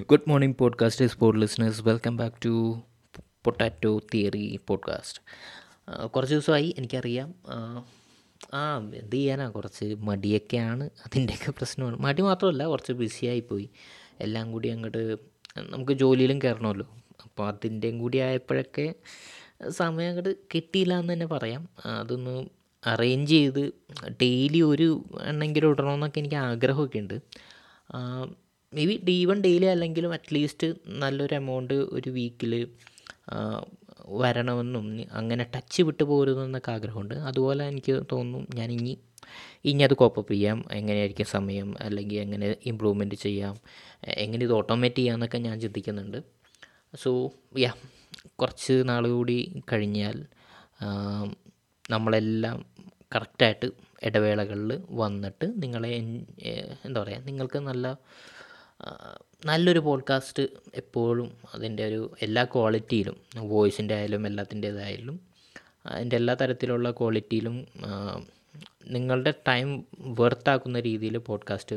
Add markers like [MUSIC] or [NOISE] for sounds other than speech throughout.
Good morning podcast sport listeners welcome back to potato theory podcast കുറച്ച് ദിവസമായി എനിക്കറിയാം. ആ, എന്ത് ചെയ്യാനാണ് കുറച്ച് മടിയൊക്കെയാണ് അതിന്റെയൊക്കെ പ്രശ്നമാണ്. മടി മാത്രമല്ല കുറച്ച് ബിസിയായി പോയി എല്ലാം കൂടി അങ്ങോട്ട് നമുക്ക് ജോലിയിലും കയറണമല്ലോ. അപ്പോൾ അതിന്റെയും കൂടി ആയപ്പോഴൊക്കെ സമയം അങ്ങോട്ട് കിട്ടിയില്ല എന്ന് തന്നെ പറയാം. അതൊന്ന് അറേഞ്ച് ചെയ്ത് ഡെയിലി ഒരു എണ്ണെങ്കിലും ഇടണമെന്നൊക്കെ എനിക്ക് ആഗ്രഹമൊക്കെ ഉണ്ട്. Maybe the one daily അല്ലെങ്കിലും അറ്റ്ലീസ്റ്റ് നല്ലൊരു എമൗണ്ട് ഒരു വീക്കിൽ വരണമെന്നും അങ്ങനെ ടച്ച് വിട്ടു പോരുതെന്നൊക്കെ ആഗ്രഹമുണ്ട്. അതുപോലെ എനിക്ക് തോന്നുന്നു ഞാൻ ഇനി ഇനി അത് കോപ്പപ്പ് ചെയ്യാം. എങ്ങനെയായിരിക്കും സമയം? അല്ലെങ്കിൽ എങ്ങനെ ഇമ്പ്രൂവ്മെന്റ് ചെയ്യാം? എങ്ങനെ ഇത് ഓട്ടോമേറ്റ് ചെയ്യാമെന്നൊക്കെ ഞാൻ ചിന്തിക്കുന്നുണ്ട്. സോ യാ കുറച്ച് നാൾ കൂടി കഴിഞ്ഞാൽ നമ്മളെല്ലാം കറക്റ്റായിട്ട് ഇടവേളകളിൽ വന്നിട്ട് നിങ്ങളെ എന്താ പറയുക നിങ്ങൾക്ക് നല്ല നല്ലൊരു പോഡ്കാസ്റ്റ് എപ്പോഴും അതിന്റെ ഒരു എല്ലാ ക്വാളിറ്റിയിലും വോയിസിന്റെ ആയാലും എല്ലാത്തിന്റേതായാലും അതിന്റെ എല്ലാ തരത്തിലുള്ള ക്വാളിറ്റിയിലും നിങ്ങളുടെ ടൈം വെർത്താക്കുന്ന രീതിയിൽ പോഡ്കാസ്റ്റ്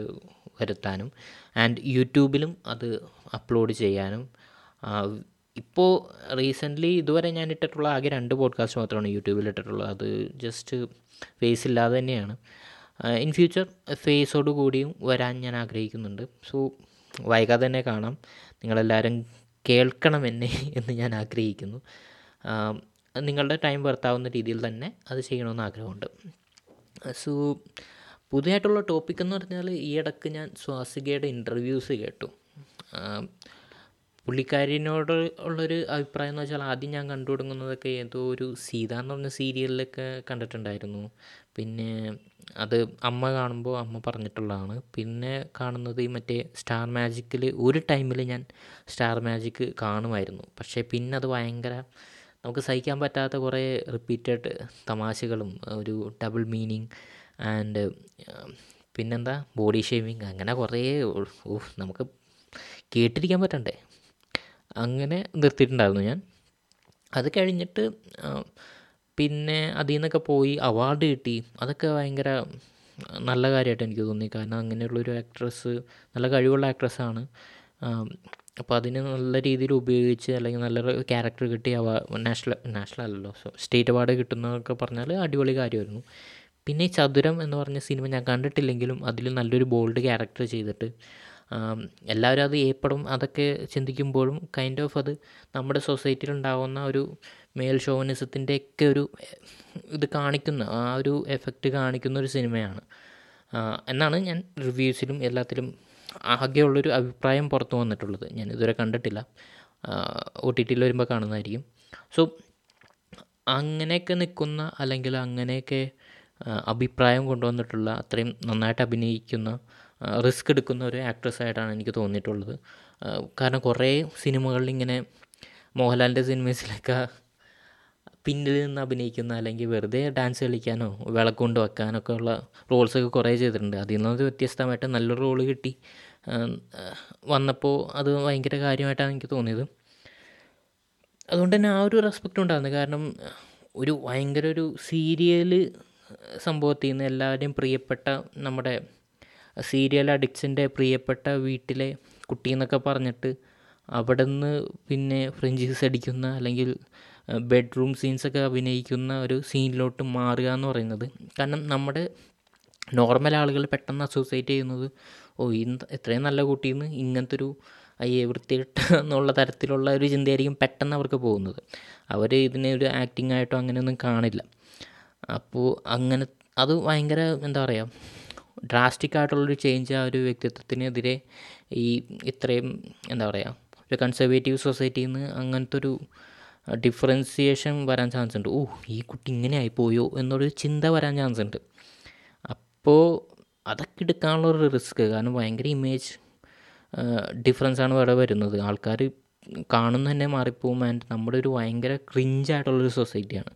വരുത്താനും ആൻഡ് യൂട്യൂബിലും അത് അപ്ലോഡ് ചെയ്യാനും ഇപ്പോൾ റീസെന്റ്ലി ഇതുവരെ ഞാൻ ഇട്ടിട്ടുള്ള ആകെ രണ്ട് പോഡ്കാസ്റ്റ് മാത്രമാണ് യൂട്യൂബിൽ ഇട്ടിട്ടുള്ളത്. അത് ജസ്റ്റ് ഫേസ് ഇല്ലാതെ തന്നെയാണ്. ഇൻ ഫ്യൂച്ചർ ഫേസോട് കൂടിയും വരാൻ ഞാൻ ആഗ്രഹിക്കുന്നുണ്ട്. സോ വൈകാതെ തന്നെ കാണാം. നിങ്ങളെല്ലാവരും കേൾക്കണം എന്നെ എന്ന് ഞാൻ ആഗ്രഹിക്കുന്നു. നിങ്ങളുടെ ടൈം വർത്താവുന്ന രീതിയിൽ തന്നെ അത് ചെയ്യണമെന്ന് ആഗ്രഹമുണ്ട്. സോ പുതിയതായിട്ടുള്ള ടോപ്പിക് എന്ന് പറഞ്ഞാൽ ഈ ഇടയ്ക്ക് ഞാൻ സ്വാസികയുടെ ഇന്റർവ്യൂസ് കേട്ടു. പുള്ളിക്കാരിനോട് ഉള്ളൊരു അഭിപ്രായം എന്ന് വെച്ചാൽ ആദ്യം ഞാൻ കണ്ടു തുടങ്ങുന്നതൊക്കെ ഏതോ ഒരു സീത എന്ന് പറഞ്ഞ സീരിയലിലൊക്കെ കണ്ടിട്ടുണ്ടായിരുന്നു. പിന്നെ അത് അമ്മ കാണുമ്പോൾ അമ്മ പറഞ്ഞിട്ടുള്ളതാണ്. പിന്നെ കാണുന്നത് ഈ മറ്റേ സ്റ്റാർ മാജിക്കിൽ ഒരു ടൈമിൽ ഞാൻ സ്റ്റാർ മാജിക് കാണുമായിരുന്നു. പക്ഷേ പിന്നെ അത് ഭയങ്കര നമുക്ക് സഹിക്കാൻ പറ്റാത്ത കുറേ റിപ്പീറ്റഡ് തമാശകളും ഒരു ഡബിൾ മീനിങ് ആൻഡ് പിന്നെന്താ? ബോഡി ഷേവിങ് അങ്ങനെ കുറേ നമുക്ക് കേട്ടിരിക്കാൻ പറ്റണ്ടേ? അങ്ങനെ നിർത്തിയിട്ടുണ്ടായിരുന്നു ഞാൻ. അത് കഴിഞ്ഞിട്ട് പിന്നെ അതിൽ നിന്നൊക്കെ പോയി അവാർഡ് കിട്ടി. അതൊക്കെ ഭയങ്കര നല്ല കാര്യമായിട്ട് എനിക്ക് തോന്നി. കാരണം അങ്ങനെയുള്ളൊരു ആക്ട്രസ് നല്ല കഴിവുള്ള ആക്ട്രസ്സാണ് അപ്പോൾ അതിനെ നല്ല രീതിയിൽ ഉപയോഗിച്ച് അല്ലെങ്കിൽ നല്ലൊരു ക്യാരക്ടർ കിട്ടി അവ നാഷണൽ നാഷണൽ അല്ലല്ലോ സ്റ്റേറ്റ് അവാർഡ് കിട്ടുന്നതൊക്കെ പറഞ്ഞാൽ അടിപൊളി കാര്യമായിരുന്നു. പിന്നെ ചതുരം എന്ന് പറഞ്ഞ സിനിമ ഞാൻ കണ്ടിട്ടില്ലെങ്കിലും അതിൽ നല്ലൊരു ബോൾഡ് ക്യാരക്ടർ ചെയ്തിട്ട് എല്ലാവരും അത് ഏപ്പടും അതൊക്കെ ചിന്തിക്കുമ്പോഴും കൈൻഡ് ഓഫ് അത് നമ്മുടെ സൊസൈറ്റിയിൽ ഉണ്ടാകുന്ന ഒരു മേൽ ഷോവനിസത്തിന്റെ ഒക്കെ ഒരു ഇത് കാണിക്കുന്ന ആ ഒരു എഫക്റ്റ് കാണിക്കുന്ന ഒരു സിനിമയാണ്. എന്നാണ് ഞാൻ റിവ്യൂസിലും എല്ലാത്തിലും ആകെയുള്ളൊരു അഭിപ്രായം പുറത്തു വന്നിട്ടുള്ളത്. ഞാൻ ഇതുവരെ കണ്ടിട്ടില്ല. ഒ ടി ടിയിൽ വരുമ്പോൾ കാണുന്നതായിരിക്കും. സോ അങ്ങനെയൊക്കെ നിൽക്കുന്ന അല്ലെങ്കിൽ അങ്ങനെയൊക്കെ അഭിപ്രായം കൊണ്ടുവന്നിട്ടുള്ള അത്രയും നന്നായിട്ട് അഭിനയിക്കുന്ന റിസ്ക് എടുക്കുന്ന ഒരു ആക്ട്രസ് ആയിട്ടാണ് എനിക്ക് തോന്നിയിട്ടുള്ളത്. കാരണം കുറേ സിനിമകളിൽ ഇങ്ങനെ മോഹൻലാലിന്റെ സിനിമസിലൊക്കെ പിന്നിൽ നിന്ന് അഭിനയിക്കുന്ന അല്ലെങ്കിൽ വെറുതെ ഡാൻസ് കളിക്കാനോ വിളക്ക് കൊണ്ട് വെക്കാനൊക്കെ ഉള്ള റോൾസൊക്കെ കുറേ ചെയ്തിട്ടുണ്ട്. അതിൽ നിന്നത് വ്യത്യസ്തമായിട്ട് നല്ലൊരു റോൾ കിട്ടി. വന്നപ്പോൾ അത് ഭയങ്കര കാര്യമായിട്ടാണ് എനിക്ക് തോന്നിയത്. അതുകൊണ്ട് തന്നെ ആ ഒരു റെസ്പെക്റ്റ് ഉണ്ടായിരുന്നു. കാരണം ഒരു ഭയങ്കര ഒരു സീരിയൽ സംഭവത്തിൽ നിന്ന് എല്ലാവരുടെയും പ്രിയപ്പെട്ട നമ്മുടെ സീരിയൽ അഡിക്ഷന്റെ പ്രിയപ്പെട്ട വീട്ടിലെ കുട്ടി എന്നൊക്കെ പറഞ്ഞിട്ട് അവിടെ നിന്ന് പിന്നെ ഫ്രഞ്ചീസ് അടിക്കുന്ന അല്ലെങ്കിൽ ബെഡ്റൂം സീൻസൊക്കെ അഭിനയിക്കുന്ന ഒരു സീനിലോട്ട് മാറുക എന്ന് പറയുന്നത്. കാരണം നമ്മുടെ നോർമൽ ആളുകൾ പെട്ടെന്ന് അസോസിയേറ്റ് ചെയ്യുന്നത് ഓ ഇന്ന് എത്രയും നല്ല കുട്ടിയെന്ന് ഇങ്ങനത്തെ ഒരു അയ്യേ വൃത്തികെട്ട [LAUGHS] എന്നുള്ള തരത്തിലുള്ള ഒരു ചിന്തയായിരിക്കും പെട്ടെന്ന് അവർക്ക് പോകുന്നത്. അവർ ഇതിനെ ഒരു ആക്ടിങ് ആയിട്ടോ അങ്ങനെയൊന്നും കാണില്ല. അപ്പോൾ അങ്ങനെ അത് ഭയങ്കര എന്താ പറയുക ഡ്രാസ്റ്റിക് ആയിട്ടുള്ളൊരു ചേഞ്ച് ആ ഒരു വ്യക്തിത്വത്തിനെതിരെ ഈ ഇത്രയും എന്താ പറയുക ഒരു കൺസർവേറ്റീവ് സൊസൈറ്റിയിൽ നിന്ന് അങ്ങനത്തെ ഒരു ഡിഫറൻസിയേഷൻ വരാൻ ചാൻസ് ഉണ്ട് ഓ ഈ കുട്ടി ഇങ്ങനെ ആയിപ്പോയോ എന്നൊരു ചിന്ത വരാൻ ചാൻസ് ഉണ്ട് അപ്പോൾ അതൊക്കെ എടുക്കാനുള്ളൊരു റിസ്ക്. കാരണം ഭയങ്കര ഇമേജ് ഡിഫറൻസാണ് ഇവിടെ വരുന്നത്. ആൾക്കാർ കാണുന്ന തന്നെ മാറിപ്പോവും ആൻഡ് നമ്മുടെ ഒരു ഭയങ്കര ക്രിഞ്ചായിട്ടുള്ളൊരു സൊസൈറ്റിയാണ്.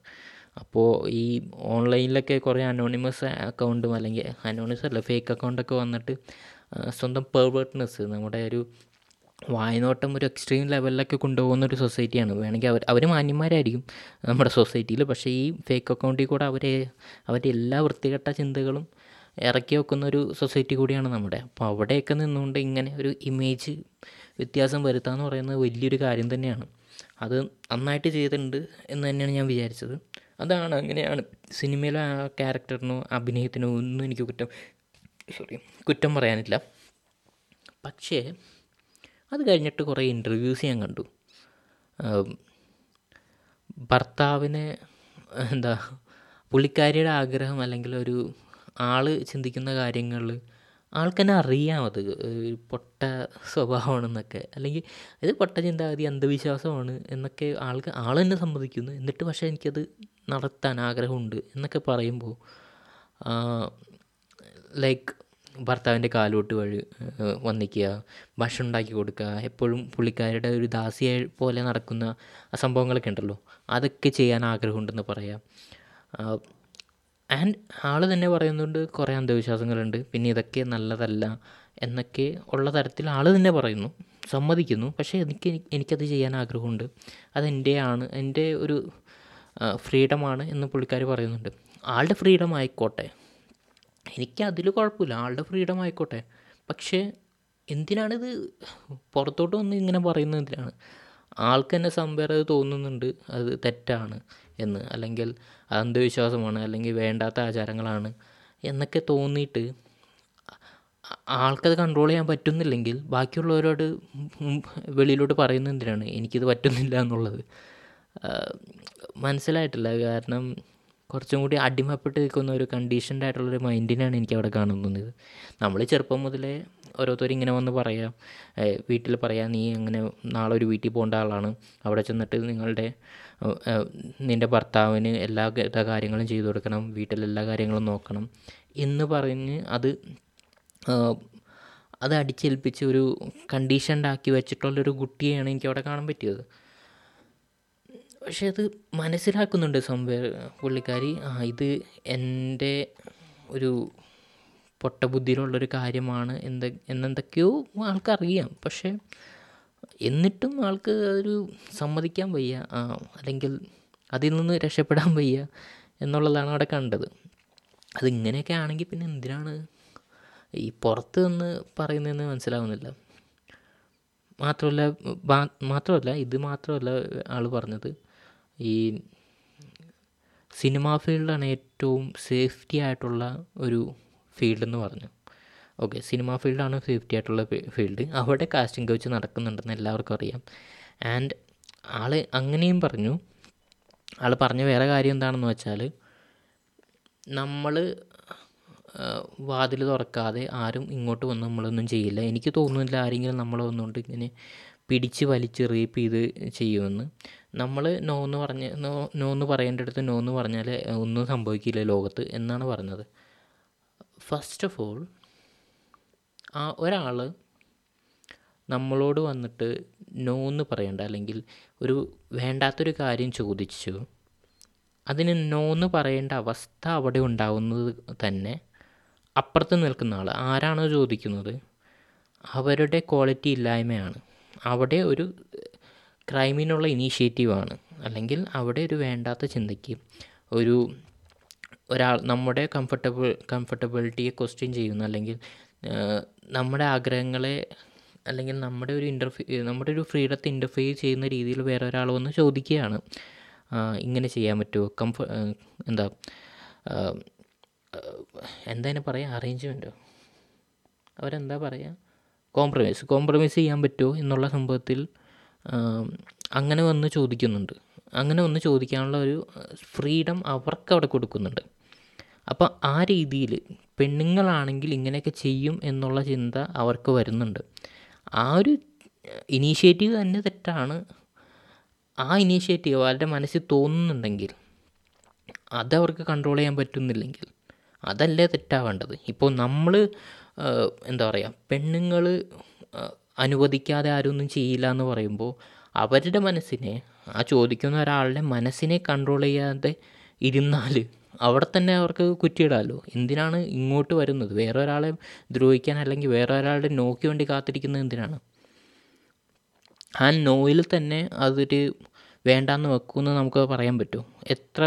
അപ്പോൾ ഈ ഓൺലൈനിലൊക്കെ കുറേ അനോണിമസ് അക്കൗണ്ടും അല്ലെങ്കിൽ അനോണിമസ് അല്ല ഫേക്ക് അക്കൗണ്ടൊക്കെ വന്നിട്ട് സ്വന്തം പെർവേർട്ട്നെസ് നമ്മുടെ ഒരു വായനോട്ടം ഒരു എക്സ്ട്രീം ലെവലിലൊക്കെ കൊണ്ടുപോകുന്ന ഒരു സൊസൈറ്റിയാണ് വേണമെങ്കിൽ അവർ അവർ മാന്യന്മാരായിരിക്കും നമ്മുടെ സൊസൈറ്റിയിൽ പക്ഷേ ഈ ഫേക്ക് അക്കൗണ്ടിൽ കൂടെ അവരെ അവരുടെ എല്ലാ വൃത്തികെട്ട ചിന്തകളും ഇറക്കി വെക്കുന്ന ഒരു സൊസൈറ്റി കൂടിയാണ് നമ്മുടെ. അപ്പോൾ അവിടെയൊക്കെ നിന്നുകൊണ്ട് ഇങ്ങനെ ഒരു ഇമേജ് വ്യത്യാസം വരുത്തുക എന്ന് പറയുന്നത് വലിയൊരു കാര്യം തന്നെയാണ്. അത് നന്നായിട്ട് ചെയ്തിട്ടുണ്ട് എന്ന് തന്നെയാണ് ഞാൻ വിചാരിച്ചത്. അതാണ് അങ്ങനെയാണ്. സിനിമയിലെ ആ ക്യാരക്ടറിനോ അഭിനയത്തിനോ ഒന്നും എനിക്ക് കുറ്റം സോറി കുറ്റം പറയാനില്ല. പക്ഷേ അത് കഴിഞ്ഞിട്ട് കുറേ ഇന്റർവ്യൂസ് ഞാൻ കണ്ടു. ഭർത്താവിനെ എന്താ പുള്ളിക്കാരിയുടെ ആഗ്രഹം അല്ലെങ്കിൽ ഒരു ആൾ ചിന്തിക്കുന്ന കാര്യങ്ങൾ ആൾക്കെന്നെ അറിയാം അത്. പൊട്ട സ്വഭാവമാണെന്നൊക്കെ. അല്ലെങ്കിൽ ഇത് പൊട്ട ചിന്താഗതി അന്ധവിശ്വാസമാണ് എന്നൊക്കെ ആൾക്ക് ആൾ തന്നെ സമ്മതിക്കുന്നു. എന്നിട്ട് പക്ഷേ എനിക്കത് നടത്താൻ ആഗ്രഹമുണ്ട് എന്നൊക്കെ പറയുമ്പോൾ ലൈക്ക് ഭർത്താവിന്റെ കാലോട്ട് വഴി വന്നിക്കുക ഭക്ഷണം ഉണ്ടാക്കി കൊടുക്കുക എപ്പോഴും പുള്ളിക്കാരുടെ ഒരു ദാസിയെ പോലെ നടക്കുന്ന സംഭവങ്ങളൊക്കെ ഉണ്ടല്ലോ. അതൊക്കെ ചെയ്യാൻ ആഗ്രഹമുണ്ടെന്ന് പറയാം. ആൻഡ് ആൾ തന്നെ പറയുന്നുണ്ട് കുറേ അന്ധവിശ്വാസങ്ങളുണ്ട് പിന്നെ ഇതൊക്കെ നല്ലതല്ല എന്നൊക്കെ ഉള്ള തരത്തിൽ ആൾ തന്നെ പറയുന്നു സമ്മതിക്കുന്നു. പക്ഷേ എനിക്ക് എനിക്കത് ചെയ്യാൻ ആഗ്രഹമുണ്ട്. അതെന്റെയാണ് എന്റെ ഒരു ഫ്രീഡമാണ് എന്ന് പുള്ളിക്കാർ പറയുന്നുണ്ട്. ആളുടെ ഫ്രീഡം ആയിക്കോട്ടെ. എനിക്ക് അതിൽ കുഴപ്പമില്ല. ആളുടെ ഫ്രീഡം ആയിക്കോട്ടെ. പക്ഷേ എന്തിനാണിത് പുറത്തോട്ട് വന്ന് ഇങ്ങനെ പറയുന്നത് എന്തിനാണ്? ആൾക്ക് തന്നെ സംവേറത് തോന്നുന്നുണ്ട് അത് തെറ്റാണ് എന്ന്. അല്ലെങ്കിൽ അന്ധവിശ്വാസമാണ്. അല്ലെങ്കിൽ വേണ്ടാത്ത ആചാരങ്ങളാണ് എന്നൊക്കെ തോന്നിയിട്ട് ആൾക്കത് കൺട്രോൾ ചെയ്യാൻ പറ്റുന്നില്ലെങ്കിൽ ബാക്കിയുള്ളവരോട് വെളിയിലോട്ട് പറയുന്നത് എന്തിനാണ്? എനിക്കിത് പറ്റുന്നില്ല എന്നുള്ളത്. മനസ്സിലായിട്ടില്ല. കാരണം കുറച്ചും കൂടി അടിമപ്പെട്ട് നിൽക്കുന്ന ഒരു കണ്ടീഷൻഡ് ആയിട്ടുള്ള ഒരു മൈൻഡിനാണ് എനിക്ക് അവിടെ കാണുന്നത് നമ്മൾ ചെറുപ്പം മുതലേ ഓരോരുത്തരും ഇങ്ങനെ വന്ന് പറയാം വീട്ടിൽ പറയാം നീ അങ്ങനെ നാളെ ഒരു വീട്ടിൽ പോകേണ്ട ആളാണ്. അവിടെ ചെന്നിട്ട് നിങ്ങളുടെ നിന്റെ ഭർത്താവിന് എല്ലാ കാര്യങ്ങളും ചെയ്തു കൊടുക്കണം. വീട്ടിലെല്ലാ കാര്യങ്ങളും നോക്കണം. എന്ന് പറഞ്ഞ് അത് അത് അടിച്ചേൽപ്പിച്ച് ഒരു കണ്ടീഷൻഡ് ആക്കി വെച്ചിട്ടുള്ളൊരു കുട്ടിയെയാണ് എനിക്ക് അവിടെ കാണാൻ പറ്റിയത്. പക്ഷേ അത് മനസ്സിലാക്കുന്നുണ്ട് സംഭവം പുള്ളിക്കാരി. ആ ഇത് എന്റെ ഒരു പൊട്ട ബുദ്ധിയിലുള്ളൊരു കാര്യമാണ് എന്ത എന്നെന്തൊക്കെയോ ആൾക്കറിയാം. പക്ഷേ എന്നിട്ടും ആൾക്ക് ഒരു സമ്മതിക്കാൻ വയ്യ. അല്ലെങ്കിൽ അതിൽ നിന്ന് രക്ഷപ്പെടാൻ വയ്യ എന്നുള്ളതാണ് അവിടെ കണ്ടത്. അതിങ്ങനെയൊക്കെ ആണെങ്കിൽ പിന്നെ എന്തിനാണ് ഈ പുറത്ത് നിന്ന് പറയുന്നതെന്ന് മനസ്സിലാവുന്നില്ല. മാത്രമല്ല മാത്രമല്ല ഇത് മാത്രമല്ല ആൾ പറഞ്ഞത് ഈ സിനിമാ ഫീൽഡാണ് ഏറ്റവും സേഫ്റ്റി ആയിട്ടുള്ള ഒരു ഫീൽഡ് എന്ന് പറഞ്ഞു. ഓക്കെ സിനിമാ ഫീൽഡാണ് സേഫ്റ്റി ആയിട്ടുള്ള ഫീൽഡ്. അവിടെ കാസ്റ്റിംഗ് കോച്ച് നടക്കുന്നുണ്ടെന്ന് എല്ലാവർക്കും അറിയാം. ആൻഡ് ആൾ അങ്ങനെയും പറഞ്ഞു. ആൾ പറഞ്ഞ വേറെ കാര്യം എന്താണെന്ന് വെച്ചാൽ നമ്മൾ വാതിൽ തുറക്കാതെ ആരും ഇങ്ങോട്ട് വന്ന് നമ്മളൊന്നും ചെയ്യില്ല. എനിക്ക് തോന്നുന്നില്ല ആരെങ്കിലും നമ്മളെ വന്നുകൊണ്ട് ഇങ്ങനെ പിടിച്ച് വലിച്ച് റേപ്പ് ചെയ്ത് ചെയ്യുമെന്ന്. നമ്മൾ നോ എന്ന് പറഞ്ഞ് നോ നോ എന്ന് പറയേണ്ടടുത്ത് നോ എന്ന് പറഞ്ഞാൽ ഒന്നും സംഭവിക്കില്ല ലോകത്ത് എന്നാണ് പറഞ്ഞത്. ഫസ്റ്റ് ഓഫ് ഓൾ ആ ഒരാൾ നമ്മളോട് വന്നിട്ട് നോ എന്ന് പറയേണ്ട അല്ലെങ്കിൽ ഒരു വേണ്ടാത്തൊരു കാര്യം ചോദിച്ചു. അതിന് നോ എന്ന് പറയേണ്ട അവസ്ഥ അവിടെ ഉണ്ടാവുന്നത് തന്നെ അപ്പുറത്ത് നിൽക്കുന്ന ആൾ ആരാണോ ചോദിക്കുന്നത്? അവരുടെ ക്വാളിറ്റി ഇല്ലായ്മയാണ്. അവിടെ ഒരു ക്രൈമിനുള്ള ഇനീഷ്യേറ്റീവാണ്. അല്ലെങ്കിൽ അവിടെ ഒരു വേണ്ടാത്ത ചിന്തയ്ക്ക് ഒരു ഒരാൾ നമ്മുടെ കംഫർട്ടബിൾ കംഫർട്ടബിലിറ്റിയെ ക്വസ്റ്റ്യൻ ചെയ്യുന്ന അല്ലെങ്കിൽ നമ്മുടെ ആഗ്രഹങ്ങളെ അല്ലെങ്കിൽ നമ്മുടെ ഒരു ഇന്റർഫി നമ്മുടെ ഒരു ഫ്രീഡത്തെ ഇന്റർഫിയർ ചെയ്യുന്ന രീതിയിൽ വേറെ ഒരാൾ വന്ന് ചോദിക്കുകയാണ്. ഇങ്ങനെ ചെയ്യാൻ പറ്റുമോ കംഫ എന്താ എന്താ പറയുക അറേഞ്ച്മെന്റോ അവരെന്താ പറയുക കോംപ്രമൈസ് കോംപ്രമൈസ് ചെയ്യാൻ പറ്റുമോ എന്നുള്ള സംഭവത്തിൽ അങ്ങനെ വന്ന് ചോദിക്കുന്നുണ്ട്. അങ്ങനെ വന്ന് ചോദിക്കാനുള്ള ഒരു ഫ്രീഡം അവർക്ക് അവിടെ കൊടുക്കുന്നുണ്ട്. അപ്പോൾ ആ രീതിയിൽ പെണ്ണുങ്ങളാണെങ്കിൽ ഇങ്ങനെയൊക്കെ ചെയ്യും എന്നുള്ള ചിന്ത അവർക്ക് വരുന്നുണ്ട്. ആ ഒരു ഇനീഷ്യേറ്റീവ് തന്നെ തെറ്റാണ്. ആ ഇനീഷ്യേറ്റീവ് അവരുടെ മനസ്സിൽ തോന്നുന്നുണ്ടെങ്കിൽ അതവർക്ക് കൺട്രോൾ ചെയ്യാൻ പറ്റുന്നില്ലെങ്കിൽ അതല്ലേ തെറ്റാവേണ്ടത്? ഇപ്പോൾ നമ്മൾ എന്താ പറയുക പെണ്ണുങ്ങൾ അനുവദിക്കാതെ ആരൊന്നും ചെയ്യില്ല എന്ന് പറയുമ്പോൾ അവരുടെ മനസ്സിനെ ആ ചോദിക്കുന്ന ഒരാളുടെ മനസ്സിനെ കൺട്രോൾ ചെയ്യാതെ ഇരുന്നാൽ അവിടെ തന്നെ അവർക്ക് കുറ്റിയിടാമല്ലോ എന്തിനാണ് ഇങ്ങോട്ട് വരുന്നത്? വേറെ ഒരാളെ ദ്രോഹിക്കാൻ അല്ലെങ്കിൽ വേറെ ഒരാളുടെ നോക്കി വേണ്ടി കാത്തിരിക്കുന്നത് എന്തിനാണ്? ആ നോയിൽ തന്നെ അതൊരു വേണ്ടാന്ന് വെക്കുമെന്ന് നമുക്ക് പറയാൻ പറ്റുമോ? എത്ര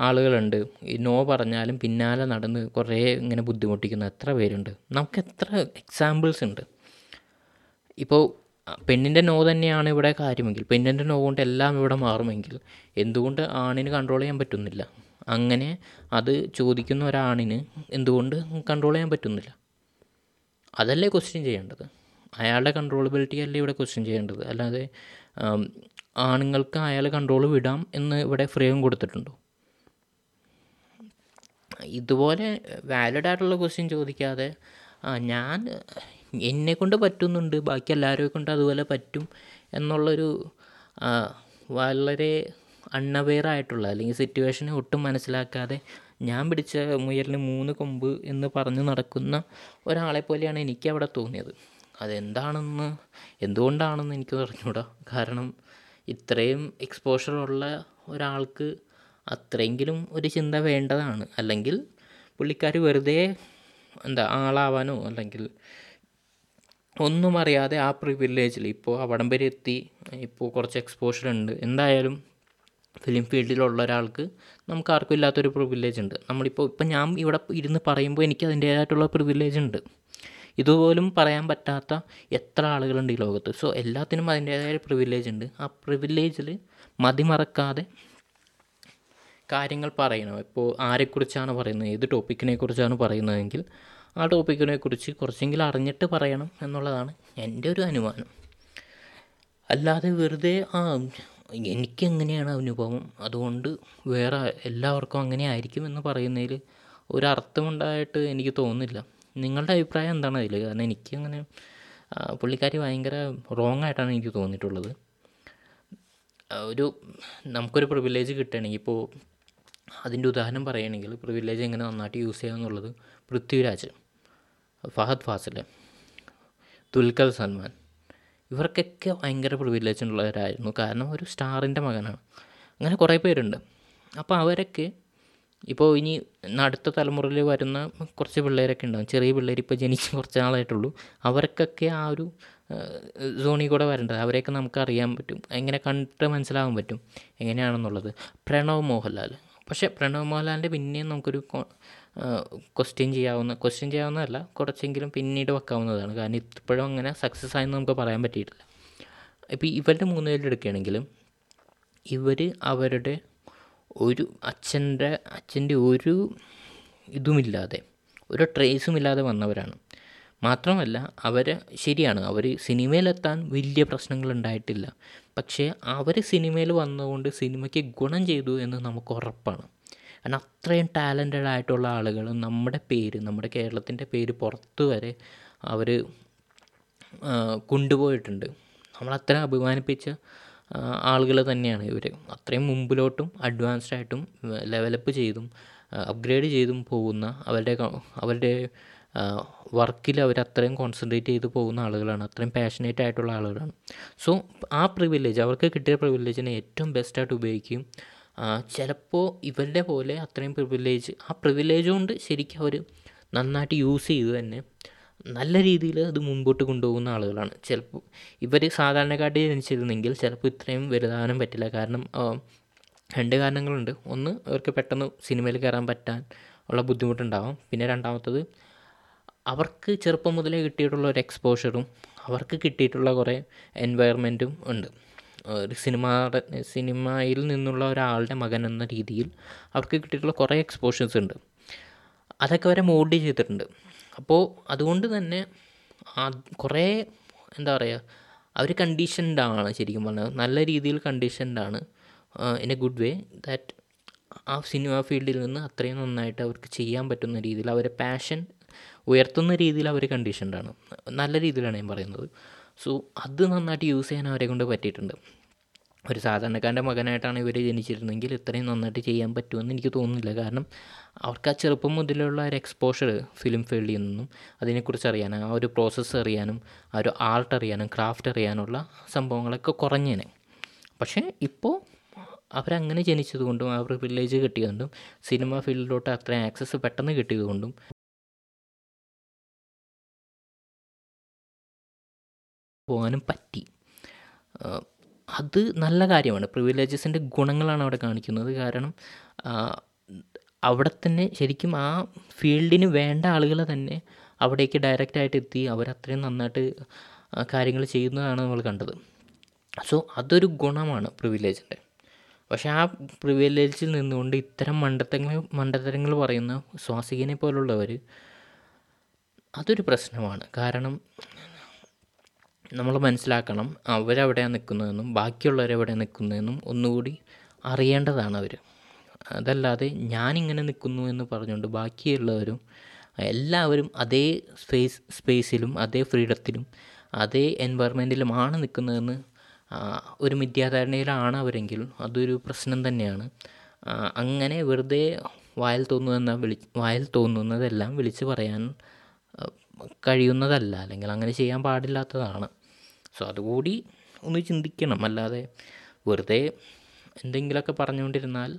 ആളുകളുണ്ട്. ഈ നോ പറഞ്ഞാലും പിന്നാലെ നടന്ന് കുറേ ഇങ്ങനെ ബുദ്ധിമുട്ടിക്കുന്ന. എത്ര പേരുണ്ട്? നമുക്ക് എത്ര എക്സാമ്പിൾസ് ഉണ്ട്? ഇപ്പോൾ പെണ്ണിന്റെ നോ തന്നെയാണ് ഇവിടെ കാര്യമെങ്കിൽ പെണ്ണിന്റെ നോ കൊണ്ട് എല്ലാം ഇവിടെ മാറുമെങ്കിൽ എന്തുകൊണ്ട് ആണിന് കൺട്രോൾ ചെയ്യാൻ പറ്റുന്നില്ല? അങ്ങനെ അത് ചോദിക്കുന്ന ഒരാണിന് എന്തുകൊണ്ട് കൺട്രോൾ ചെയ്യാൻ പറ്റുന്നില്ല? അതല്ലേ ക്വസ്റ്റ്യൻ ചെയ്യേണ്ടത്? അയാളുടെ കൺട്രോളബിലിറ്റി അല്ലേ ഇവിടെ ക്വസ്റ്റ്യൻ ചെയ്യേണ്ടത്? അല്ലാതെ ആണുങ്ങൾക്ക് അയാൾ കൺട്രോൾ വിടാം എന്ന് ഇവിടെ ഫ്രെയിം കൊടുത്തിട്ടുണ്ടോ? ഇതുപോലെ വാലിഡ് ആയിട്ടുള്ള ക്വസ്റ്റ്യൻ ചോദിക്കാതെ ആ ഞാൻ എന്നെ കൊണ്ട് പറ്റുന്നുണ്ട് ബാക്കി എല്ലാവരെയും കൊണ്ട് അതുപോലെ പറ്റും എന്നുള്ളൊരു വളരെ അൺഅവെയർ ആയിട്ടുള്ള അല്ലെങ്കിൽ സിറ്റുവേഷനെ ഒട്ടും മനസ്സിലാക്കാതെ ഞാൻ പിടിച്ച മുയലിന് മൂന്ന് കൊമ്പ് എന്ന് പറഞ്ഞ് നടക്കുന്ന ഒരാളെ പോലെയാണ് എനിക്ക് അവിടെ തോന്നിയത്. അതെന്താണെന്ന് എന്തുകൊണ്ടാണെന്ന് എനിക്ക് പറഞ്ഞുകൂടാ കാരണം ഇത്രയും എക്സ്പോഷറുള്ള ഒരാൾക്ക് അത്രയെങ്കിലും ഒരു ചിന്ത വേണ്ടതാണ്. അല്ലെങ്കിൽ പുള്ളിക്കാർ വെറുതെ എന്താ ആളാവാനോ അല്ലെങ്കിൽ ഒന്നും അറിയാതെ ആ പ്രിവില്ലേജിൽ ഇപ്പോൾ അവിടം വരെ എത്തി. ഇപ്പോൾ കുറച്ച് എക്സ്പോഷർ ഉണ്ട്. എന്തായാലും ഫിലിം ഫീൽഡിലുള്ള ഒരാൾക്ക് നമുക്ക് ആർക്കും ഇല്ലാത്തൊരു പ്രിവില്ലേജ് ഉണ്ട്. നമ്മളിപ്പോൾ ഇപ്പം ഞാൻ ഇവിടെ ഇരുന്ന് പറയുമ്പോൾ എനിക്ക് അതിന്റേതായിട്ടുള്ള പ്രിവില്ലേജ് ഉണ്ട്. ഇതുപോലും പറയാൻ പറ്റാത്ത എത്ര ആളുകളുണ്ട് ഈ ലോകത്ത്. സോ എല്ലാത്തിനും അതിന്റേതായ പ്രിവിലേജ് ഉണ്ട്. ആ പ്രിവിലേജിൽ മതിമറക്കാതെ കാര്യങ്ങൾ പറയണം ഇപ്പോൾ ആരെക്കുറിച്ചാണ് പറയുന്നത്? ഏത് ടോപ്പിക്കിനെ കുറിച്ചാണ് പറയുന്നതെങ്കിൽ ആ ടോപ്പിക്കിനെ കുറിച്ച് കുറച്ചെങ്കിലും അറിഞ്ഞിട്ട് പറയണം എന്നുള്ളതാണ് എന്റെ ഒരു അനുമാനം. അല്ലാതെ വെറുതെ ആ എനിക്ക് എങ്ങനെയാണ് അനുഭവം? അതുകൊണ്ട് വേറെ എല്ലാവർക്കും അങ്ങനെ ആയിരിക്കും എന്ന് പറയുന്നതിൽ ഒരർത്ഥമുണ്ടായിട്ട് എനിക്ക് തോന്നുന്നില്ല. നിങ്ങളുടെ അഭിപ്രായം എന്താണ് അതിൽ? കാരണം എനിക്ക് അങ്ങനെ പുള്ളിക്കാരി ഭയങ്കര റോങ് ആയിട്ടാണ് എനിക്ക് തോന്നിയിട്ടുള്ളത്. ഒരു നമുക്കൊരു പ്രിവിലേജ് കിട്ടുകയാണെങ്കിൽ ഇപ്പോൾ അതിന്റെ ഉദാഹരണം പറയുകയാണെങ്കിൽ പ്രിവിലേജ് എങ്ങനെ നന്നായിട്ട് യൂസ് ചെയ്യുക എന്നുള്ളത് പൃഥ്വിരാജ് ഫഹദ് ഫാസിൽ ദുൽഖർ സൽമാൻ ഇവർക്കൊക്കെ ഭയങ്കര പ്രിവിലേജ് ഉള്ളവരായിരുന്നു. കാരണം ഒരു സ്റ്റാറിന്റെ മകനാണ്. അങ്ങനെ കുറേ പേരുണ്ട്. അപ്പോൾ അവരൊക്കെ ഇപ്പോൾ ഇനി അടുത്ത തലമുറയിൽ വരുന്ന കുറച്ച് പിള്ളേരൊക്കെ ഉണ്ടാകും ചെറിയ പിള്ളേർ ഇപ്പോൾ ജനിച്ച് കുറച്ച് നാളായിട്ടുള്ളൂ. അവർക്കൊക്കെ ആ ഒരു സോണിൽ കൂടെ വരേണ്ടത് അവരെയൊക്കെ നമുക്ക് അറിയാൻ പറ്റും. എങ്ങനെ കണ്ടിട്ട് മനസ്സിലാവാൻ പറ്റും. എങ്ങനെയാണെന്നുള്ളത്. പ്രണവ് മോഹൻലാൽ. പക്ഷേ പ്രണവ് മോഹൻലാലിന്റെ പിന്നെയും നമുക്കൊരു ക്വസ്റ്റ്യൻ ചെയ്യാവുന്ന ക്വസ്റ്റ്യൻ ചെയ്യാവുന്നതല്ല കുറച്ചെങ്കിലും പിന്നീട് വെക്കാവുന്നതാണ്. കാരണം ഇപ്പോഴും അങ്ങനെ സക്സസ് ആയെന്ന് നമുക്ക് പറയാൻ പറ്റിയിട്ടില്ല. ഇപ്പോൾ ഇവരുടെ മൂന്ന് പേരുടെ എടുക്കുകയാണെങ്കിലും ഇവർ അവരുടെ ഒരു അച്ഛന്റെ അച്ഛന്റെ ഒരു ഇതുമില്ലാതെ ഒരു ട്രേസും ഇല്ലാതെ വന്നവരാണ്. മാത്രമല്ല അവർ ശരിയാണ്. അവർ സിനിമയിലെത്താൻ വലിയ പ്രശ്നങ്ങളുണ്ടായിട്ടില്ല. പക്ഷേ അവർ സിനിമയിൽ വന്നതുകൊണ്ട് സിനിമയ്ക്ക് ഗുണം ചെയ്തു എന്ന് നമുക്ക് ഉറപ്പാണ്. കാരണം അത്രയും ടാലന്റഡ് ആയിട്ടുള്ള ആളുകൾ നമ്മുടെ പേര് നമ്മുടെ കേരളത്തിന്റെ പേര് പുറത്ത് വരെ അവർ കൊണ്ടുപോയിട്ടുണ്ട്. നമ്മളത്ര അഭിമാനിപ്പിച്ച ആളുകൾ തന്നെയാണ് ഇവർ അത്രയും മുമ്പിലോട്ടും അഡ്വാൻസ്ഡ് ആയിട്ടും ലെവലപ്പ് ചെയ്തും അപ്ഗ്രേഡ് ചെയ്തും പോകുന്ന അവരുടെ അവരുടെ വർക്കിൽ അവർ അത്രയും കോൺസെൻട്രേറ്റ് ചെയ്ത് പോകുന്ന ആളുകളാണ്. അത്രയും പാഷനേറ്റ് ആയിട്ടുള്ള ആളുകളാണ്. സോ ആ പ്രിവിലേജ് അവർക്ക് കിട്ടിയ പ്രിവിലേജിനെ ഏറ്റവും ബെസ്റ്റായിട്ട് ഉപയോഗിക്കും. ചിലപ്പോൾ ഇവരുടെ പോലെ അത്രയും പ്രിവിലേജ് ആ പ്രിവിലേജ് കൊണ്ട് ശരിക്കും അവർ നന്നായിട്ട് യൂസ് ചെയ്ത് തന്നെ നല്ല രീതിയിൽ അത് മുമ്പോട്ട് കൊണ്ടുപോകുന്ന ആളുകളാണ്. ചിലപ്പോൾ ഇവർ സാധാരണക്കാട്ടി ജനിച്ചിരുന്നെങ്കിൽ ചിലപ്പോൾ ഇത്രയും വലുതാകാനും പറ്റില്ല. കാരണം രണ്ട് കാരണങ്ങളുണ്ട്. ഒന്ന് അവർക്ക് പെട്ടെന്ന് സിനിമയിൽ കയറാൻ പറ്റാൻ ഉള്ള ബുദ്ധിമുട്ടുണ്ടാവാം. പിന്നെ രണ്ടാമത്തത് അവർക്ക് ചെറുപ്പം മുതലേ കിട്ടിയിട്ടുള്ള ഒരു എക്സ്പോഷറും അവർക്ക് കിട്ടിയിട്ടുള്ള കുറേ എൻവയറമെന്റും ഉണ്ട്. ഒരു സിനിമ സിനിമയിൽ നിന്നുള്ള ഒരാളുടെ മകൻ എന്ന രീതിയിൽ അവർക്ക് കിട്ടിയിട്ടുള്ള കുറേ എക്സ്പോഷേഴ്സ് ഉണ്ട്. അതൊക്കെ വരെ മോഡ് ചെയ്തിട്ടുണ്ട്. അപ്പോൾ അതുകൊണ്ട് തന്നെ കുറേ എന്താ പറയുക അവർ കണ്ടീഷൻഡ് ആണ് ശരിക്കും പറഞ്ഞാൽ. നല്ല രീതിയിൽ കണ്ടീഷൻഡ് ആണ് in a good way that ആ സിനിമ ഫീൽഡിൽ നിന്ന് അത്രയും നന്നായിട്ട് അവർക്ക് ചെയ്യാൻ പറ്റുന്ന രീതിയിൽ അവരെ പാഷൻ ഉയർത്തുന്ന രീതിയിൽ അവർ കണ്ടീഷൻഡാണ് നല്ല രീതിയിലാണ് ഞാൻ പറയുന്നത്. സോ അത് നന്നായിട്ട് യൂസ് ചെയ്യാൻ അവരെ കൊണ്ട് പറ്റിയിട്ടുണ്ട്. ഒരു സാധാരണക്കാരന്റെ മകനായിട്ടാണ് ഇവർ ജനിച്ചിരുന്നെങ്കിൽ ഇത്രയും നന്നായിട്ട് ചെയ്യാൻ പറ്റുമെന്ന് എനിക്ക് തോന്നുന്നില്ല. കാരണം അവർക്ക് ആ ചെറുപ്പം മുതലുള്ള ഒരു എക്സ്പോഷർ ഫിലിം ഫീൽഡിൽ നിന്നും അതിനെക്കുറിച്ച് അറിയാനും ആ ഒരു പ്രോസസ്സ് അറിയാനും ആ ഒരു ആർട്ട് അറിയാനും ക്രാഫ്റ്റ് അറിയാനുള്ള സംഭവങ്ങളൊക്കെ കുറഞ്ഞേനെ. പക്ഷേ ഇപ്പോൾ അവരങ്ങനെ ജനിച്ചതുകൊണ്ടും അവർ വില്ലേജ് കിട്ടിയതുകൊണ്ടും സിനിമ ഫീൽഡിലോട്ട് അത്രയും ആക്സസ് പെട്ടെന്ന് കിട്ടിയതുകൊണ്ടും പോകാനും പറ്റി. അത് നല്ല കാര്യമാണ്. പ്രിവിലേജസിന്റെ ഗുണങ്ങളാണ് അവിടെ കാണിക്കുന്നത്. കാരണം അവിടെ തന്നെ ശരിക്കും ആ ഫീൽഡിന് വേണ്ട ആളുകൾ തന്നെ അവിടേക്ക് ഡയറക്റ്റായിട്ട് എത്തി അവരത്രയും നന്നായിട്ട് കാര്യങ്ങൾ ചെയ്യുന്നതാണ് നമ്മൾ കണ്ടത്. സോ അതൊരു ഗുണമാണ് പ്രിവിലേജിന്റെ പക്ഷേ ആ പ്രിവിലേജിൽ നിന്നുകൊണ്ട് ഇത്തരം മണ്ടത്തങ്ങൾ മണ്ടത്തരങ്ങൾ പറയുന്ന സ്വാസികനെ പോലുള്ളവർ അതൊരു പ്രശ്നമാണ്. കാരണം നമ്മൾ മനസ്സിലാക്കണം അവരെവിടെയാണ് നിൽക്കുന്നതെന്നും ബാക്കിയുള്ളവരെവിടെ നിൽക്കുന്നതെന്നും ഒന്നുകൂടി അറിയേണ്ടതാണ് അവർ. അതല്ലാതെ ഞാനിങ്ങനെ നിൽക്കുന്നു എന്ന് പറഞ്ഞുകൊണ്ട് ബാക്കിയുള്ളവരും എല്ലാവരും അതേ സ്പേസ് സ്പേസിലും അതേ ഫ്രീഡത്തിലും അതേ എൻവയറമെന്റിലുമാണ് നിൽക്കുന്നതെന്ന് ഒരു മിഥ്യാധാരണയിലാണ് അവരെങ്കിൽ അതൊരു പ്രശ്നം തന്നെയാണ്. അങ്ങനെ വെറുതെ വായിൽ തോന്നുന്ന വിളി വായിൽ തോന്നുന്നതെല്ലാം വിളിച്ച് പറയാൻ കഴിയുന്നതല്ല അല്ലെങ്കിൽ അങ്ങനെ ചെയ്യാൻ പാടില്ലാത്തതാണ്. സോ അതുകൂടി ഒന്ന് ചിന്തിക്കണം. അല്ലാതെ വെറുതെ എന്തെങ്കിലുമൊക്കെ പറഞ്ഞുകൊണ്ടിരുന്നാൽ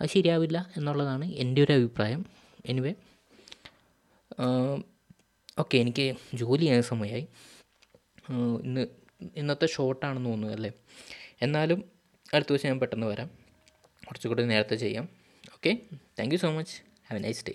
അത് ശരിയാവില്ല എന്നുള്ളതാണ് എന്റെ ഒരു അഭിപ്രായം. എനിവേ ഓക്കെ എനിക്ക് ജോലി ചെയ്യാൻ സമയമായി ഇന്ന് ഇന്നത്തെ ഷോർട്ടാണെന്ന് തോന്നുന്നു അല്ലേ? എന്നാലും അടുത്ത ദിവസം ഞാൻ പെട്ടെന്ന് വരാം. കുറച്ചുകൂടി നേരത്തെ ചെയ്യാം. Okay thank you so much have a nice day